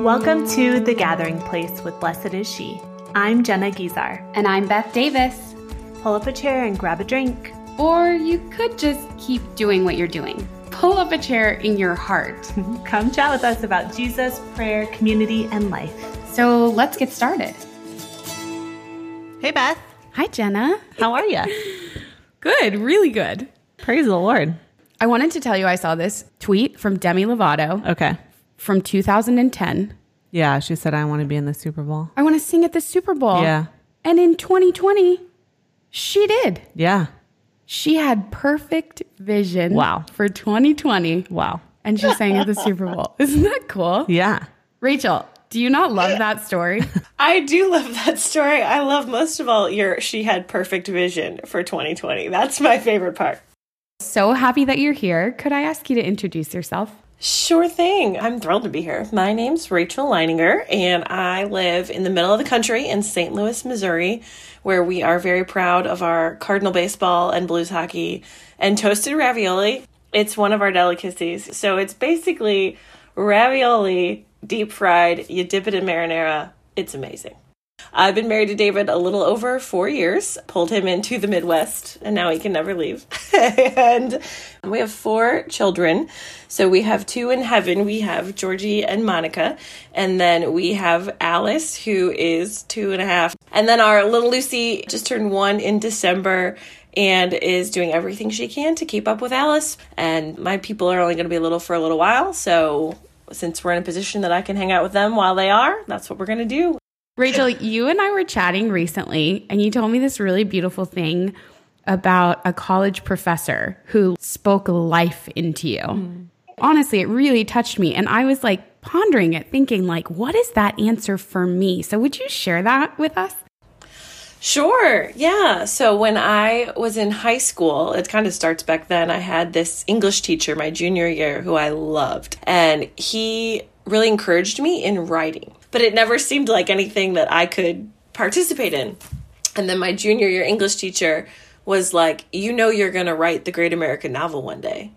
Welcome to The Gathering Place with Blessed is She. I'm Jenna Guizar. And I'm Beth Davis. Pull up a chair and grab a drink. Or you could just keep doing what you're doing. Pull up a chair in your heart. Come chat with us about Jesus, prayer, community, and life. So let's get started. Hey, Beth. Hi, Jenna. How are you? Good, really good. Praise the Lord. I wanted to tell you I saw this tweet from Demi Lovato Okay. From 2010. Yeah, she said, I want to be in the Super Bowl. I want to sing at the Super Bowl. Yeah. And in 2020, she did. Yeah. She had perfect vision. Wow. For 2020. Wow. And she sang at the Super Bowl. Isn't that cool? Yeah. Rachel, do you not love that story? I do love that story. I love most of all your she had perfect vision for 2020. That's my favorite part. so happy that you're here. Could I ask you to introduce yourself? Sure thing. I'm thrilled to be here. My name's Rachel Leininger, and I live in the middle of the country in St. Louis, Missouri, where we are very proud of our Cardinal baseball and blues hockey and toasted ravioli. It's one of our delicacies. So it's basically ravioli deep fried. You dip it in marinara. It's amazing. I've been married to David a little over four years, pulled him into the Midwest, and now he can never leave. and we have four children. So we have two in heaven. We have Georgie and Monica. And then we have Alice, who is two and a half. And then our little Lucy just turned one in December and is doing everything she can to keep up with Alice. And my people are only going to be little for a little while. So since we're in a position that I can hang out with them while they are, that's what we're going to do. Rachel, you and I were chatting recently, and you told me this really beautiful thing about a college professor who spoke life into you. Mm. Honestly, it really touched me. And I was like pondering it, thinking, like, what is that answer for me? So would you share that with us? Sure. Yeah. So when I was in high school, it kind of starts back then. I had this English teacher my junior year who I loved, and he really encouraged me in writing, but it never seemed like anything that I could participate in. And then my junior year English teacher was like, You know, you're going to write the great American novel one day.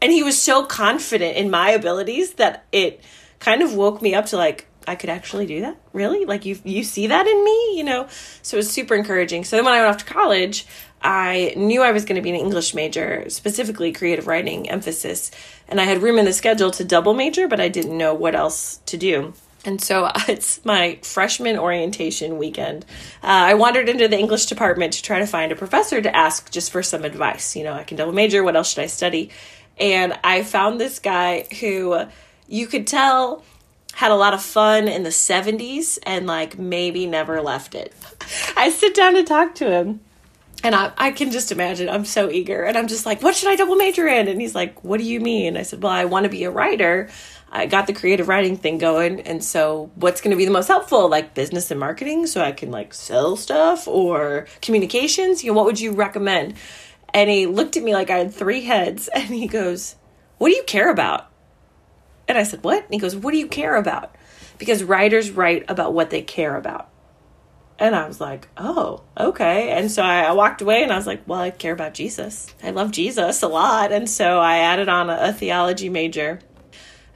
And he was so confident in my abilities that it kind of woke me up to like, I could actually do that? Really? Like you you see that in me, you know? So it was super encouraging. So then when I went off to college, I knew I was going to be an English major, specifically creative writing emphasis, and I had room in the schedule to double major, but I didn't know what else to do. And so it's my freshman orientation weekend. Uh, I wandered into the English department to try to find a professor to ask just for some advice. You know, I can double major. What else should I study? And I found this guy who you could tell had a lot of fun in the 70s and like maybe never left it. I sit down to talk to him and I, I can just imagine I'm so eager and I'm just like, what should I double major in? And he's like, what do you mean? I said, well, I want to be a writer. I got the creative writing thing going. And so what's going to be the most helpful? Like business and marketing so I can like sell stuff or communications? You know, what would you recommend? And he looked at me like I had three heads and he goes, what do you care about? And I said, What? And he goes, What do you care about? Because writers write about what they care about. And I was like, Oh, okay. And so I, I walked away and I was like, Well, I care about Jesus. I love Jesus a lot. And so I added on a, a theology major.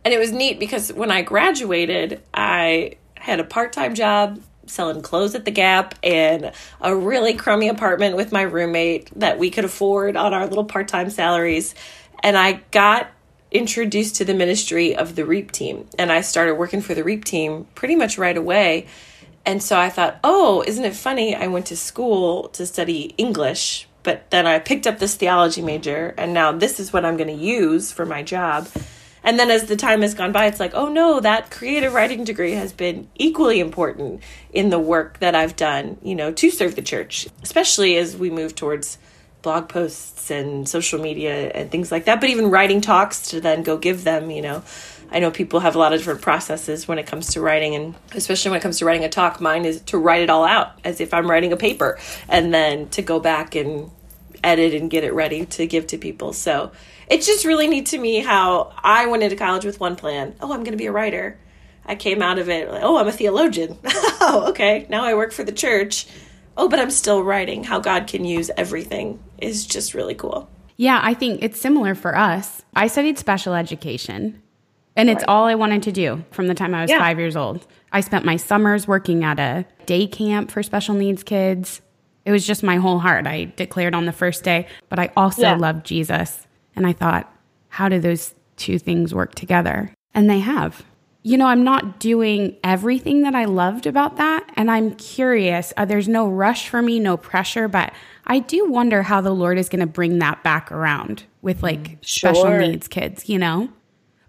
And it was neat because when I graduated, I had a part time job selling clothes at the Gap and a really crummy apartment with my roommate that we could afford on our little part time salaries. And I got introduced to the ministry of the REAP team. And I started working for the REAP team pretty much right away. And so I thought, oh, isn't it funny? I went to school to study English, but then I picked up this theology major, and now this is what I'm going to use for my job. And then as the time has gone by, it's like, oh no, that creative writing degree has been equally important in the work that I've done, you know, to serve the church, especially as we move towards blog posts and social media and things like that, but even writing talks to then go give them, you know. I know people have a lot of different processes when it comes to writing, and especially when it comes to writing a talk, mine is to write it all out as if I'm writing a paper and then to go back and edit and get it ready to give to people. So it's just really neat to me how I went into college with one plan. Oh, I'm going to be a writer. I came out of it like, oh, I'm a theologian. oh, okay. Now I work for the church. Oh, but I'm still writing. How God can use everything is just really cool. Yeah, I think it's similar for us. I studied special education And it's all I wanted to do from the time I was Yeah. five years old. I spent my summers working at a day camp for special needs kids. It was just my whole heart. I declared on the first day, but I also Yeah. loved Jesus. And I thought, how do those two things work together? And they have. You know, I'm not doing everything that I loved about that. And I'm curious. Uh, there's no rush for me, no pressure, but I do wonder how the Lord is going to bring that back around with like special needs kids, you know?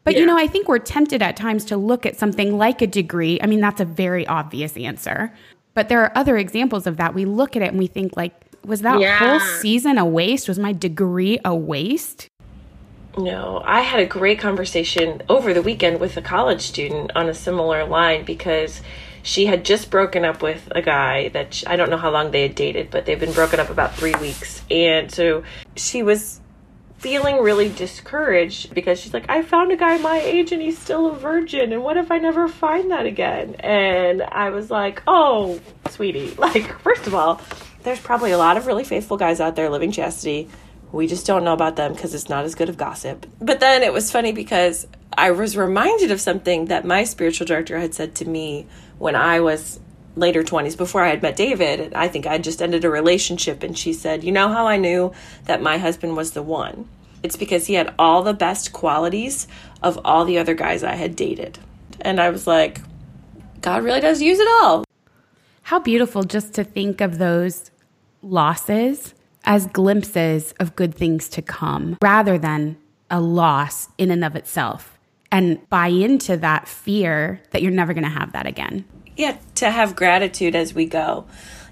But you know, I think we're tempted at times to look at something like a degree. I mean, that's a very obvious answer. But there are other examples of that. We look at it and we think like, was that Yeah. whole season a waste? Was my degree a waste? No, I had a great conversation over the weekend with a college student on a similar line because she had just broken up with a guy that sh I don't know how long they had dated, but they've been broken up about three weeks. And so she was feeling really discouraged because she's like, I found a guy my age and he's still a virgin. And what if I never find that again? And I was like, oh, sweetie, like, first of all, there's probably a lot of really faithful guys out there living chastity. We just don't know about them because it's not as good of gossip. But then it was funny because I was reminded of something that my spiritual director had said to me when I was later 20s before I had met David. I think I just ended a relationship. And she said, You know how I knew that my husband was the one? It's because he had all the best qualities of all the other guys I had dated. And I was like, God really does use it all. How beautiful just to think of those losses as glimpses of good things to come rather than a loss in and of itself and buy into that fear that you're never going to have that again. yeah, to have gratitude as we go.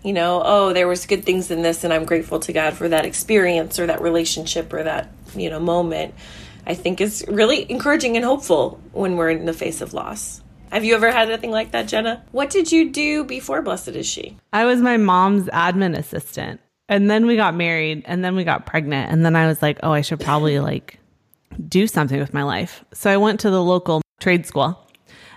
You know, oh, there was good things in this and I'm grateful to God for that experience or that relationship or that, you know, moment. I think is really encouraging and hopeful when we're in the face of loss. Have you ever had anything like that, Jenna? What did you do before Blessed is She? I was my mom's admin assistant. And then we got married and then we got pregnant. And then I was like, oh, I should probably like do something with my life. So I went to the local trade school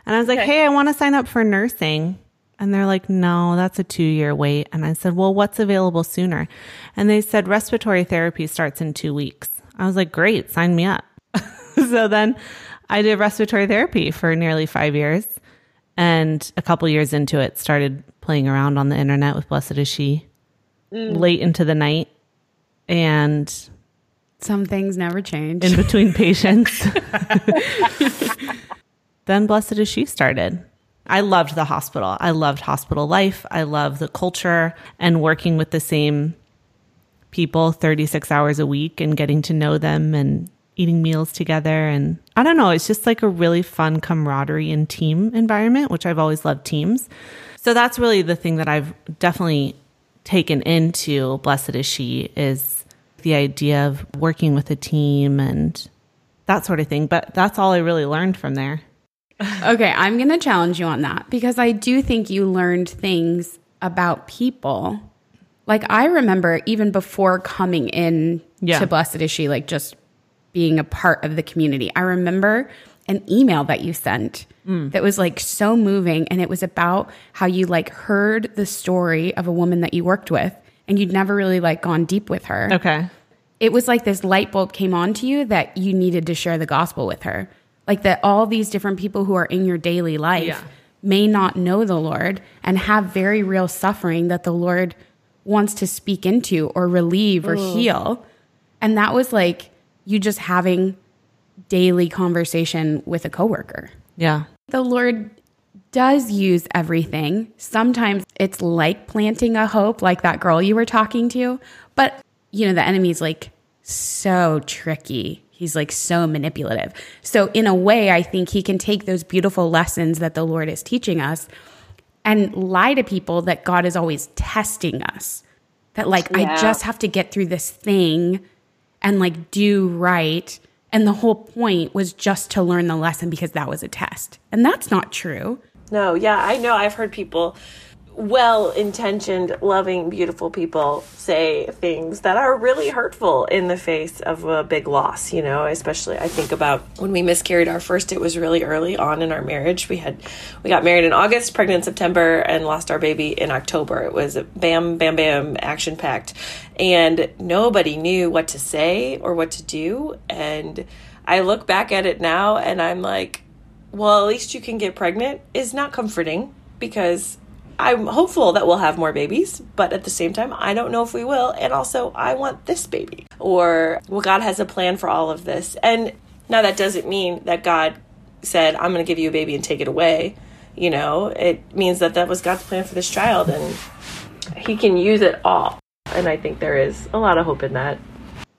and I was like, Okay. hey, I want to sign up for nursing. And they're like, no, that's a two year wait. And I said, well, what's available sooner? And they said, respiratory therapy starts in two weeks. I was like, great, sign me up. so then I did respiratory therapy for nearly five years. And a couple years into it, started playing around on the internet with Blessed is She Mm. late into the night and Some things never change. in between patients. then Blessed is She started. I loved the hospital. I loved hospital life. I love the culture and working with the same people 36 hours a week and getting to know them and eating meals together. And I don't know, it's just like a really fun camaraderie and team environment, which I've always loved teams. So that's really the thing that I've definitely taken into Blessed is She is the idea of working with a team and that sort of thing. But that's all I really learned from there. Okay, I'm going to challenge you on that because I do think you learned things about people. Like I remember even before coming in Yeah. to Blessed is She, like just being a part of the community. I remember an email that you sent mm. that was like so moving and it was about how you like heard the story of a woman that you worked with and you'd never really like gone deep with her Okay. it was like this light bulb came on to you that you needed to share the gospel with her. Like that all these different people who are in your daily life Yeah. may not know the Lord and have very real suffering that the Lord wants to speak into or relieve or heal. And that was like you just having daily conversation with a coworker Yeah. the Lord does use everything. Sometimes it's like planting a hope, like that girl you were talking to. But, you know, the enemy's like so tricky. He's like so manipulative. So, in a way, I think he can take those beautiful lessons that the Lord is teaching us and lie to people that God is always testing us. That, like, I just have to get through this thing and like do right. And the whole point was just to learn the lesson because that was a test. And that's not true. No, yeah, I know. I've heard people, well intentioned, loving, beautiful people say things that are really hurtful in the face of a big loss, you know, especially I think about when we miscarried our first, it was really early on in our marriage. We had, we got married in August, pregnant in September, and lost our baby in October. It was bam, bam, bam, action packed. And nobody knew what to say or what to do. And I look back at it now and I'm like, well, at least you can get pregnant is not comforting because I'm hopeful that we'll have more babies, but at the same time, I don't know if we will. And also, I want this baby. Or, well, God has a plan for all of this. And now that doesn't mean that God said, I'm going to give you a baby and take it away. You know, it means that that was God's plan for this child and He can use it all. And I think there is a lot of hope in that.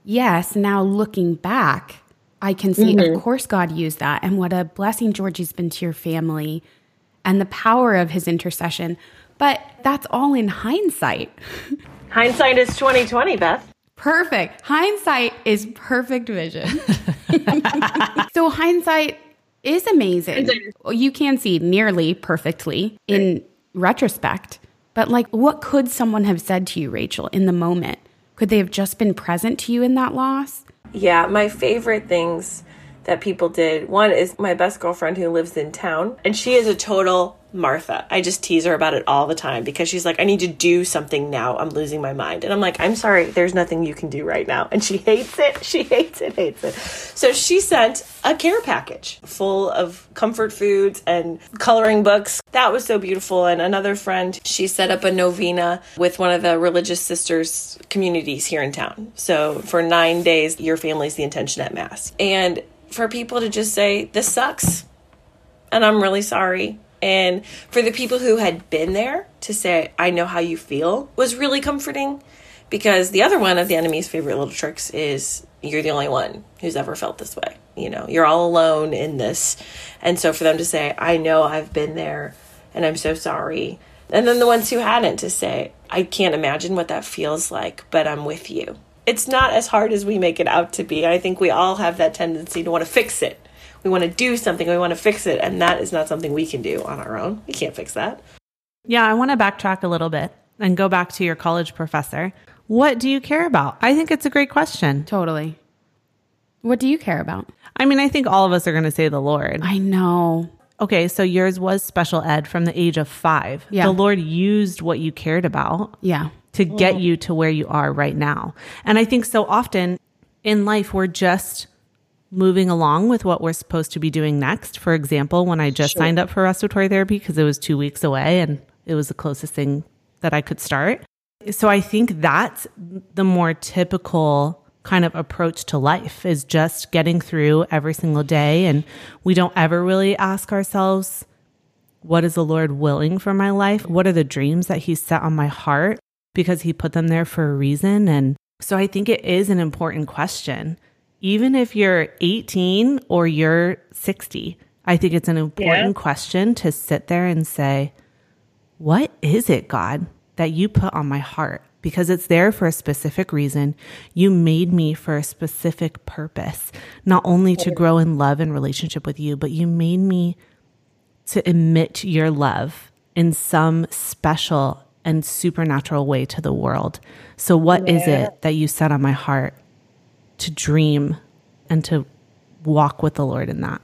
Yes. Now looking back, I can see, mm-hmm. of course, God used that. And what a blessing Georgie's been to your family and the power of his intercession. But that's all in hindsight. Hindsight is 2020, Beth. Perfect. Hindsight is perfect vision. so hindsight is amazing. You can see nearly perfectly in retrospect. But like what could someone have said to you, Rachel, in the moment? Could they have just been present to you in that loss? Yeah, my favorite things that people did. One is my best girlfriend who lives in town, and she is a total Martha. I just tease her about it all the time because she's like, I need to do something now. I'm losing my mind. And I'm like, I'm sorry, there's nothing you can do right now. And she hates it. She hates it, hates it. So she sent a care package full of comfort foods and coloring books. That was so beautiful. And another friend, she set up a novena with one of the religious sisters communities here in town. So for nine days, your family's the intention at Mass. And for people to just say, this sucks. And I'm really sorry and for the people who had been there to say, I know how you feel, was really comforting because the other one of the enemy's favorite little tricks is you're the only one who's ever felt this way. You know, you're all alone in this. And so for them to say, I know I've been there and I'm so sorry. And then the ones who hadn't to say, I can't imagine what that feels like, but I'm with you. It's not as hard as we make it out to be. I think we all have that tendency to want to fix it we want to do something, we want to fix it, and that is not something we can do on our own. We can't fix that. Yeah, I want to backtrack a little bit and go back to your college professor. What do you care about? I think it's a great question. Totally. What do you care about? I mean, I think all of us are going to say the Lord. I know. Okay, so yours was special ed from the age of five. Yeah. The Lord used what you cared about. Yeah. To get mm. you to where you are right now. And I think so often in life, we're just moving along with what we're supposed to be doing next. For example, when I just sure. signed up for respiratory therapy because it was two weeks away and it was the closest thing that I could start. So I think that's the more typical kind of approach to life is just getting through every single day. And we don't ever really ask ourselves, what is the Lord willing for my life? What are the dreams that He set on my heart? Because He put them there for a reason. And so I think it is an important question even if you're 18 or you're 60, I think it's an important yeah. question to sit there and say, What is it, God, that you put on my heart? Because it's there for a specific reason. You made me for a specific purpose, not only to grow in love and relationship with you, but you made me to emit your love in some special and supernatural way to the world. So, what yeah. is it that you set on my heart to dream and to walk with the Lord in that.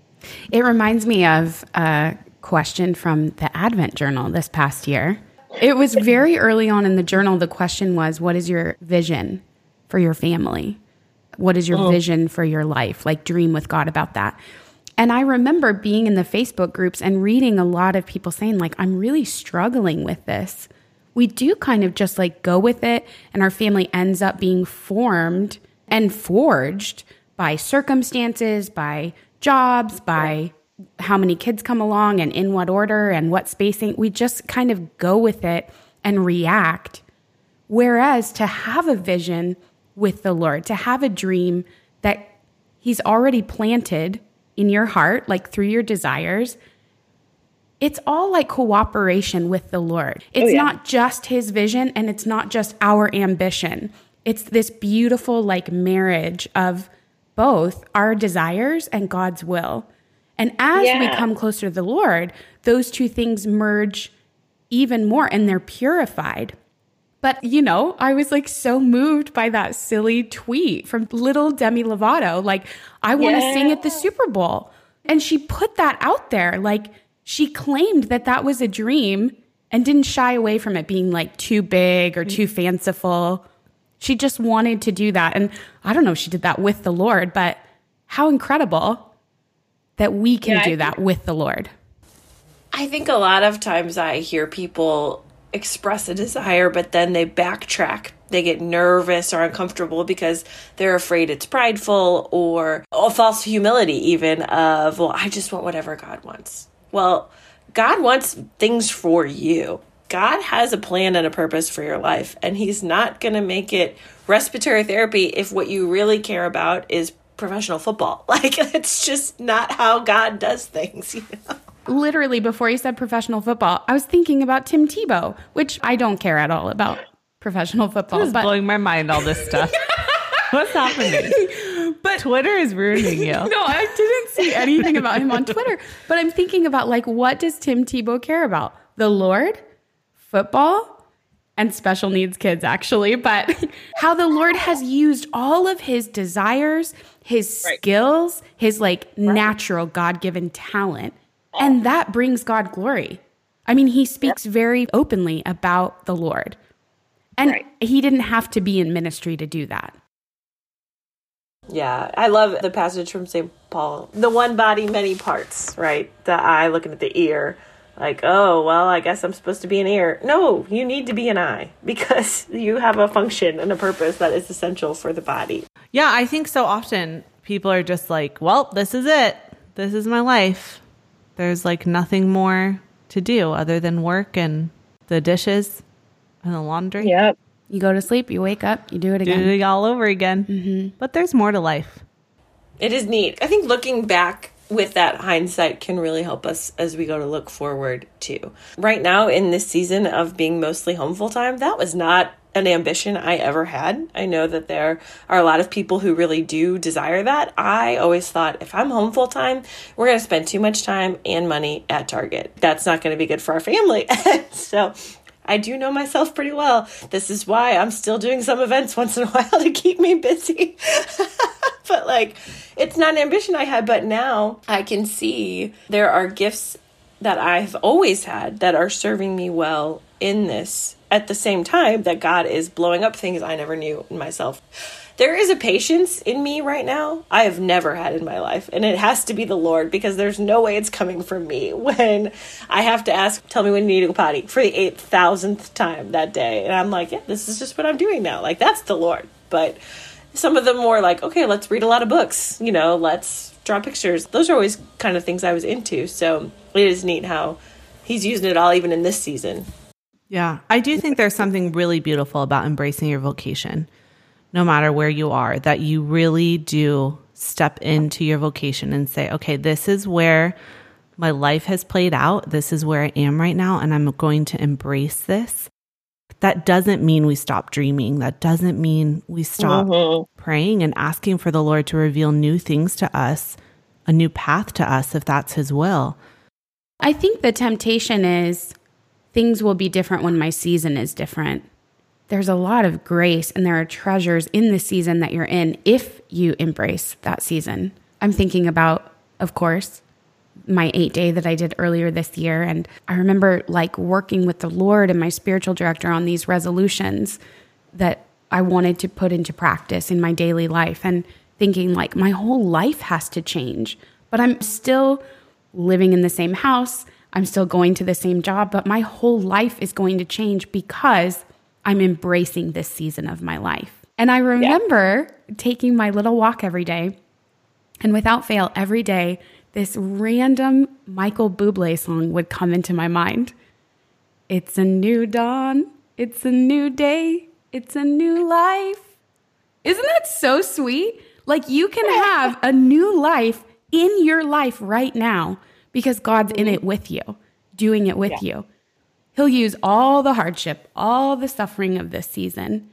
It reminds me of a question from the Advent Journal this past year. It was very early on in the journal. The question was, What is your vision for your family? What is your oh. vision for your life? Like, dream with God about that. And I remember being in the Facebook groups and reading a lot of people saying, like, I'm really struggling with this. We do kind of just like go with it, and our family ends up being formed and forged by circumstances, by jobs, by how many kids come along and in what order and what spacing. We just kind of go with it and react. Whereas to have a vision with the Lord, to have a dream that He's already planted in your heart, like through your desires, it's all like cooperation with the Lord. Oh, it's oh, yeah. not just His vision and it's not just our ambition it's this beautiful like marriage of both our desires and God's will. And as yeah. we come closer to the Lord, those two things merge even more and they're purified. But, you know, I was like so moved by that silly tweet from little Demi Lovato. Like, I want to yeah. sing at the Super Bowl. And she put that out there. Like, she claimed that that was a dream and didn't shy away from it being like too big or too fanciful. She just wanted to do that. And I don't know if she did that with the Lord, but how incredible that we can Yeah, do that with the Lord. I think a lot of times I hear people express a desire, but then they backtrack. They get nervous or uncomfortable because they're afraid it's prideful or a false humility, even of, well, I just want whatever God wants. Well, God wants things for you. God has a plan and a purpose for your life, and He's not going to make it respiratory therapy if what you really care about is professional football. Like, it's just not how God does things, you know? Literally, before you said professional football, I was thinking about Tim Tebow, which I don't care at all about professional football. It's But blowing my mind, all this stuff. What's happening? But Twitter is ruining you. no, I didn't see anything about him on Twitter. But I'm thinking about like, what does Tim Tebow care about? The Lord, football, and special needs kids, actually. But how the Lord has used all of his desires, his skills, his like natural God given talent. And that brings God glory. I mean, he speaks very openly about the Lord. And he didn't have to be in ministry to do that. Yeah, I love the passage from St. Paul. The one body, many parts, right? The eye looking at the ear. Like, oh, well, I guess I'm supposed to be an ear. No, you need to be an eye because you have a function and a purpose that is essential for the body. Yeah, I think so often people are just like, well, this is it. This is my life. There's like nothing more to do other than work and the dishes and the laundry. Yep. You go to sleep, you wake up, you do it again. Do again. it all over again. Mm-hmm. But there's more to life. It is neat. I think looking back with that hindsight can really help us as we go to look forward too. Right now, in this season of being mostly home full time, that was not an ambition I ever had. I know that there are a lot of people who really do desire that. I always thought if I'm home full time, we're going to spend too much time and money at Target. That's not going to be good for our family. so I do know myself pretty well. This is why I'm still doing some events once in a while to keep me busy. but like, it's not an ambition I had, but now I can see there are gifts that I've always had that are serving me well in this at the same time that God is blowing up things I never knew in myself. There is a patience in me right now I have never had in my life, and it has to be the Lord because there's no way it's coming from me when I have to ask, Tell me when you need to go potty for the 8,000th time that day. And I'm like, Yeah, this is just what I'm doing now. Like, that's the Lord. But some of them more like, Okay, let's read a lot of books, you know, let's draw pictures. Those are always kind of things I was into. So it is neat how He's using it all even in this season. Yeah, I do think there's something really beautiful about embracing your vocation, no matter where you are, that you really do step into your vocation and say, okay, this is where my life has played out. This is where I am right now, and I'm going to embrace this. That doesn't mean we stop dreaming. That doesn't mean we stop mm-hmm. praying and asking for the Lord to reveal new things to us, a new path to us, if that's His will. I think the temptation is things will be different when my season is different. There's a lot of grace and there are treasures in the season that you're in if you embrace that season. I'm thinking about, of course, my eight day that I did earlier this year. And I remember like working with the Lord and my spiritual director on these resolutions that I wanted to put into practice in my daily life and thinking like my whole life has to change, but I'm still living in the same house. I'm still going to the same job, but my whole life is going to change because I'm embracing this season of my life. And I remember taking my little walk every day, and without fail, every day, this random Michael Bublé song would come into my mind. It's a new dawn. It's a new day. It's a new life. Isn't that so sweet? Like you can have a new life in your life right now because God's in it mm-hmm. with you, doing it with you. He'll use all the hardship, all the suffering of this season.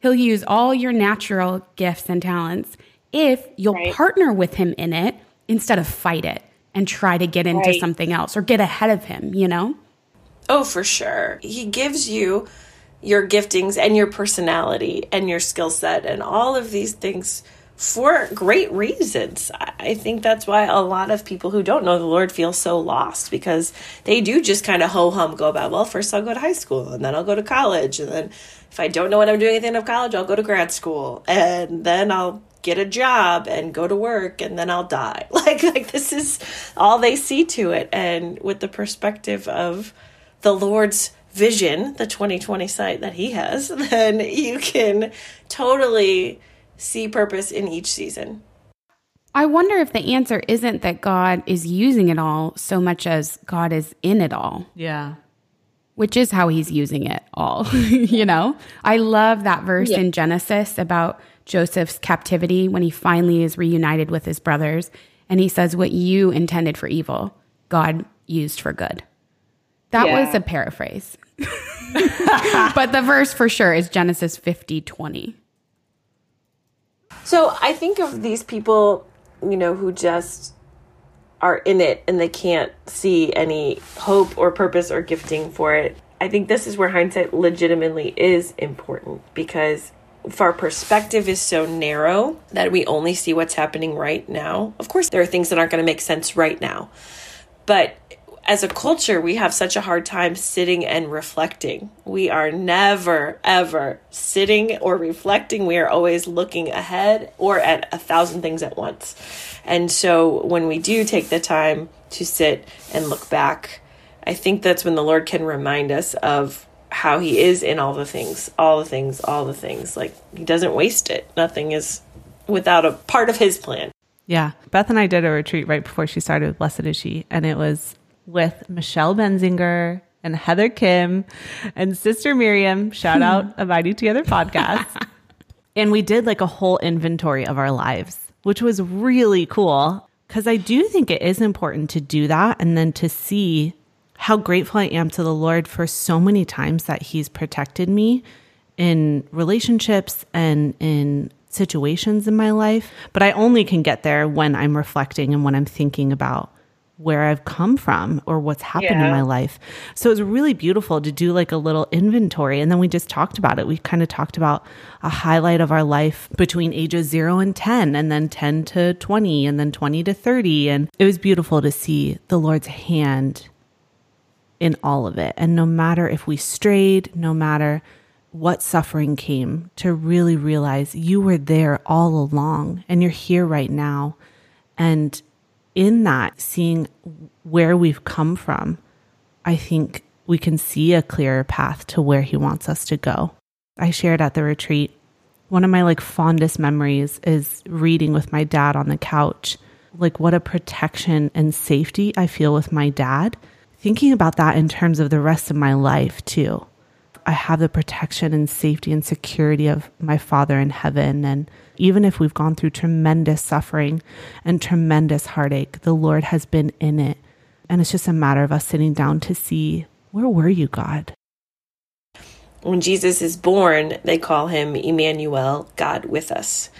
He'll use all your natural gifts and talents if you'll Right. partner with him in it instead of fight it and try to get into Right. something else or get ahead of him, you know? Oh, for sure. He gives you your giftings and your personality and your skill set and all of these things for great reasons. I think that's why a lot of people who don't know the Lord feel so lost because they do just kind of ho hum go about, well, first I'll go to high school and then I'll go to college. And then if I don't know what I'm doing at the end of college, I'll go to grad school and then I'll get a job and go to work and then I'll die. Like like this is all they see to it and with the perspective of the Lord's vision, the 2020 sight that he has, then you can totally see purpose in each season. I wonder if the answer isn't that God is using it all so much as God is in it all. Yeah. Which is how he's using it all, you know? I love that verse yeah. in Genesis about Joseph's captivity when he finally is reunited with his brothers. And he says, What you intended for evil, God used for good. That yeah. was a paraphrase. but the verse for sure is Genesis 50 20. So I think of these people, you know, who just are in it and they can't see any hope or purpose or gifting for it. I think this is where hindsight legitimately is important because if our perspective is so narrow that we only see what's happening right now, of course, there are things that aren't going to make sense right now. But as a culture, we have such a hard time sitting and reflecting. We are never, ever sitting or reflecting. We are always looking ahead or at a thousand things at once. And so when we do take the time to sit and look back, I think that's when the Lord can remind us of how He is in all the things, all the things, all the things. Like He doesn't waste it. Nothing is without a part of His plan. Yeah. Beth and I did a retreat right before she started Blessed Is She, and it was with Michelle Benzinger and Heather Khym and Sister Miriam. Shout out Abiding Together podcast. and we did like a whole inventory of our lives, which was really cool because I do think it is important to do that and then to see how grateful I am to the Lord for so many times that He's protected me in relationships and in situations in my life. But I only can get there when I'm reflecting and when I'm thinking about where I've come from or what's happened yeah. in my life. So it was really beautiful to do like a little inventory. And then we just talked about it. We kind of talked about a highlight of our life between ages zero and 10, and then 10 to 20, and then 20 to 30. And it was beautiful to see the Lord's hand in all of it. And no matter if we strayed, no matter what suffering came, to really realize you were there all along and you're here right now. And in that, seeing where we've come from, I think we can see a clearer path to where he wants us to go. I shared at the retreat. One of my like fondest memories is reading with my dad on the couch. Like what a protection and safety I feel with my dad. Thinking about that in terms of the rest of my life too. I have the protection and safety and security of my Father in heaven. And even if we've gone through tremendous suffering and tremendous heartache, the Lord has been in it. And it's just a matter of us sitting down to see where were you, God? When Jesus is born, they call him Emmanuel, God with us.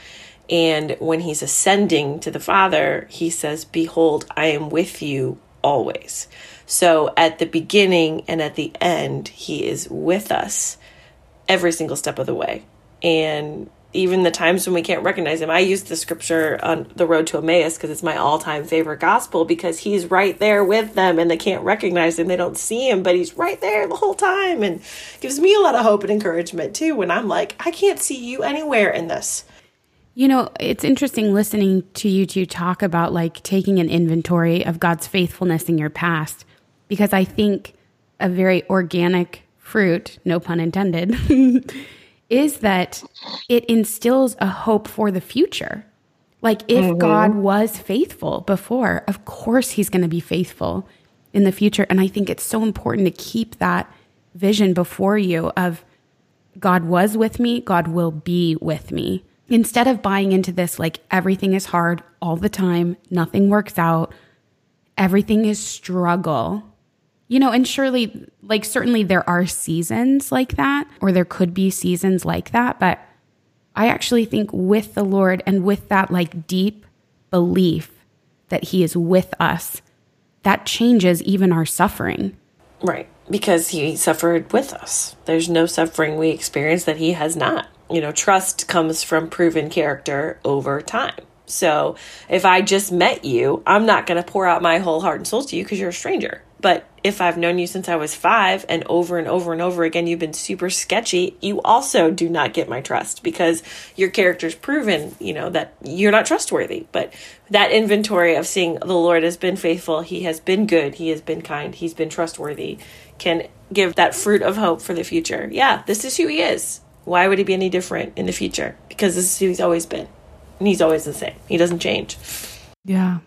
And when he's ascending to the Father, he says, Behold, I am with you always. So at the beginning and at the end, He is with us every single step of the way. And even the times when we can't recognize him. I use the scripture on the road to Emmaus because it's my all time favorite gospel because he's right there with them and they can't recognize him. They don't see him, but he's right there the whole time and gives me a lot of hope and encouragement too when I'm like, I can't see you anywhere in this. You know, it's interesting listening to you two talk about like taking an inventory of God's faithfulness in your past because I think a very organic fruit, no pun intended, is that it instills a hope for the future. Like if mm-hmm. God was faithful before, of course he's going to be faithful in the future. And I think it's so important to keep that vision before you of God was with me, God will be with me. Instead of buying into this, like everything is hard all the time, nothing works out, everything is struggle you know, and surely, like, certainly there are seasons like that, or there could be seasons like that. But I actually think with the Lord and with that, like, deep belief that He is with us, that changes even our suffering. Right. Because He suffered with us. There's no suffering we experience that He has not. You know, trust comes from proven character over time. So if I just met you, I'm not going to pour out my whole heart and soul to you because you're a stranger But if I've known you since I was five and over and over and over again you've been super sketchy, you also do not get my trust because your character's proven, you know, that you're not trustworthy. But that inventory of seeing the Lord has been faithful, He has been good, He has been kind, He's been trustworthy, can give that fruit of hope for the future. Yeah, this is who He is. Why would He be any different in the future? Because this is who He's always been. And He's always the same, He doesn't change. Yeah.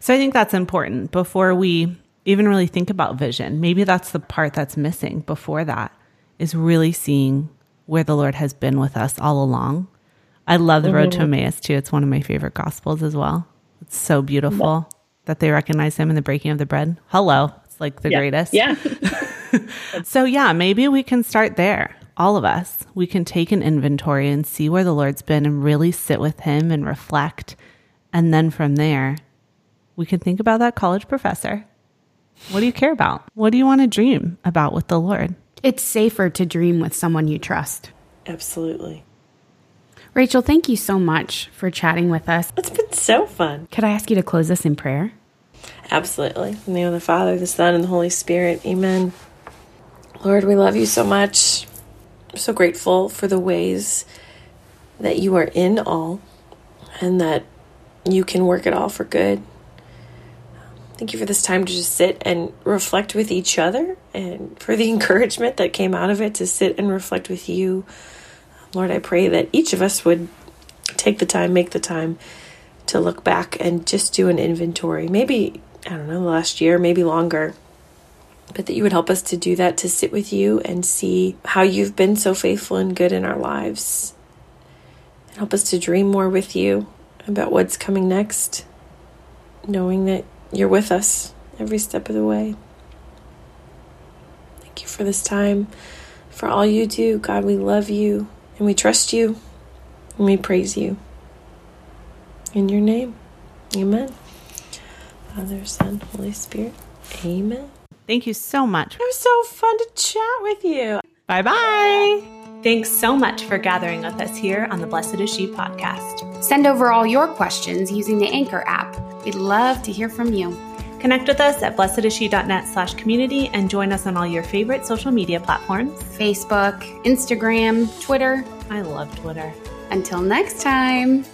So I think that's important before we even really think about vision. Maybe that's the part that's missing before that is really seeing where the Lord has been with us all along. I love the road to mm-hmm. Emmaus too. It's one of my favorite gospels as well. It's so beautiful yeah. that they recognize him in the breaking of the bread. Hello. It's like the yeah. greatest. Yeah. so yeah, maybe we can start there. All of us. We can take an inventory and see where the Lord's been and really sit with him and reflect. And then from there, we can think about that college professor what do you care about? What do you want to dream about with the Lord? It's safer to dream with someone you trust. Absolutely. Rachel, thank you so much for chatting with us. It's been so fun. Could I ask you to close us in prayer? Absolutely. In the name of the Father, the Son, and the Holy Spirit. Amen. Lord, we love you so much. I'm so grateful for the ways that you are in all and that you can work it all for good. Thank you for this time to just sit and reflect with each other and for the encouragement that came out of it to sit and reflect with you. Lord, I pray that each of us would take the time, make the time to look back and just do an inventory. Maybe, I don't know, last year, maybe longer. But that you would help us to do that, to sit with you and see how you've been so faithful and good in our lives. And help us to dream more with you about what's coming next, knowing that you're with us every step of the way. Thank you for this time, for all you do. God, we love you and we trust you and we praise you. In your name, amen. Father, Son, Holy Spirit, amen. Thank you so much. It was so fun to chat with you. Bye bye. Thanks so much for gathering with us here on the Blessed is She podcast. Send over all your questions using the Anchor app We'd love to hear from you. Connect with us at blessedisshe.net slash community and join us on all your favorite social media platforms Facebook, Instagram, Twitter. I love Twitter. Until next time.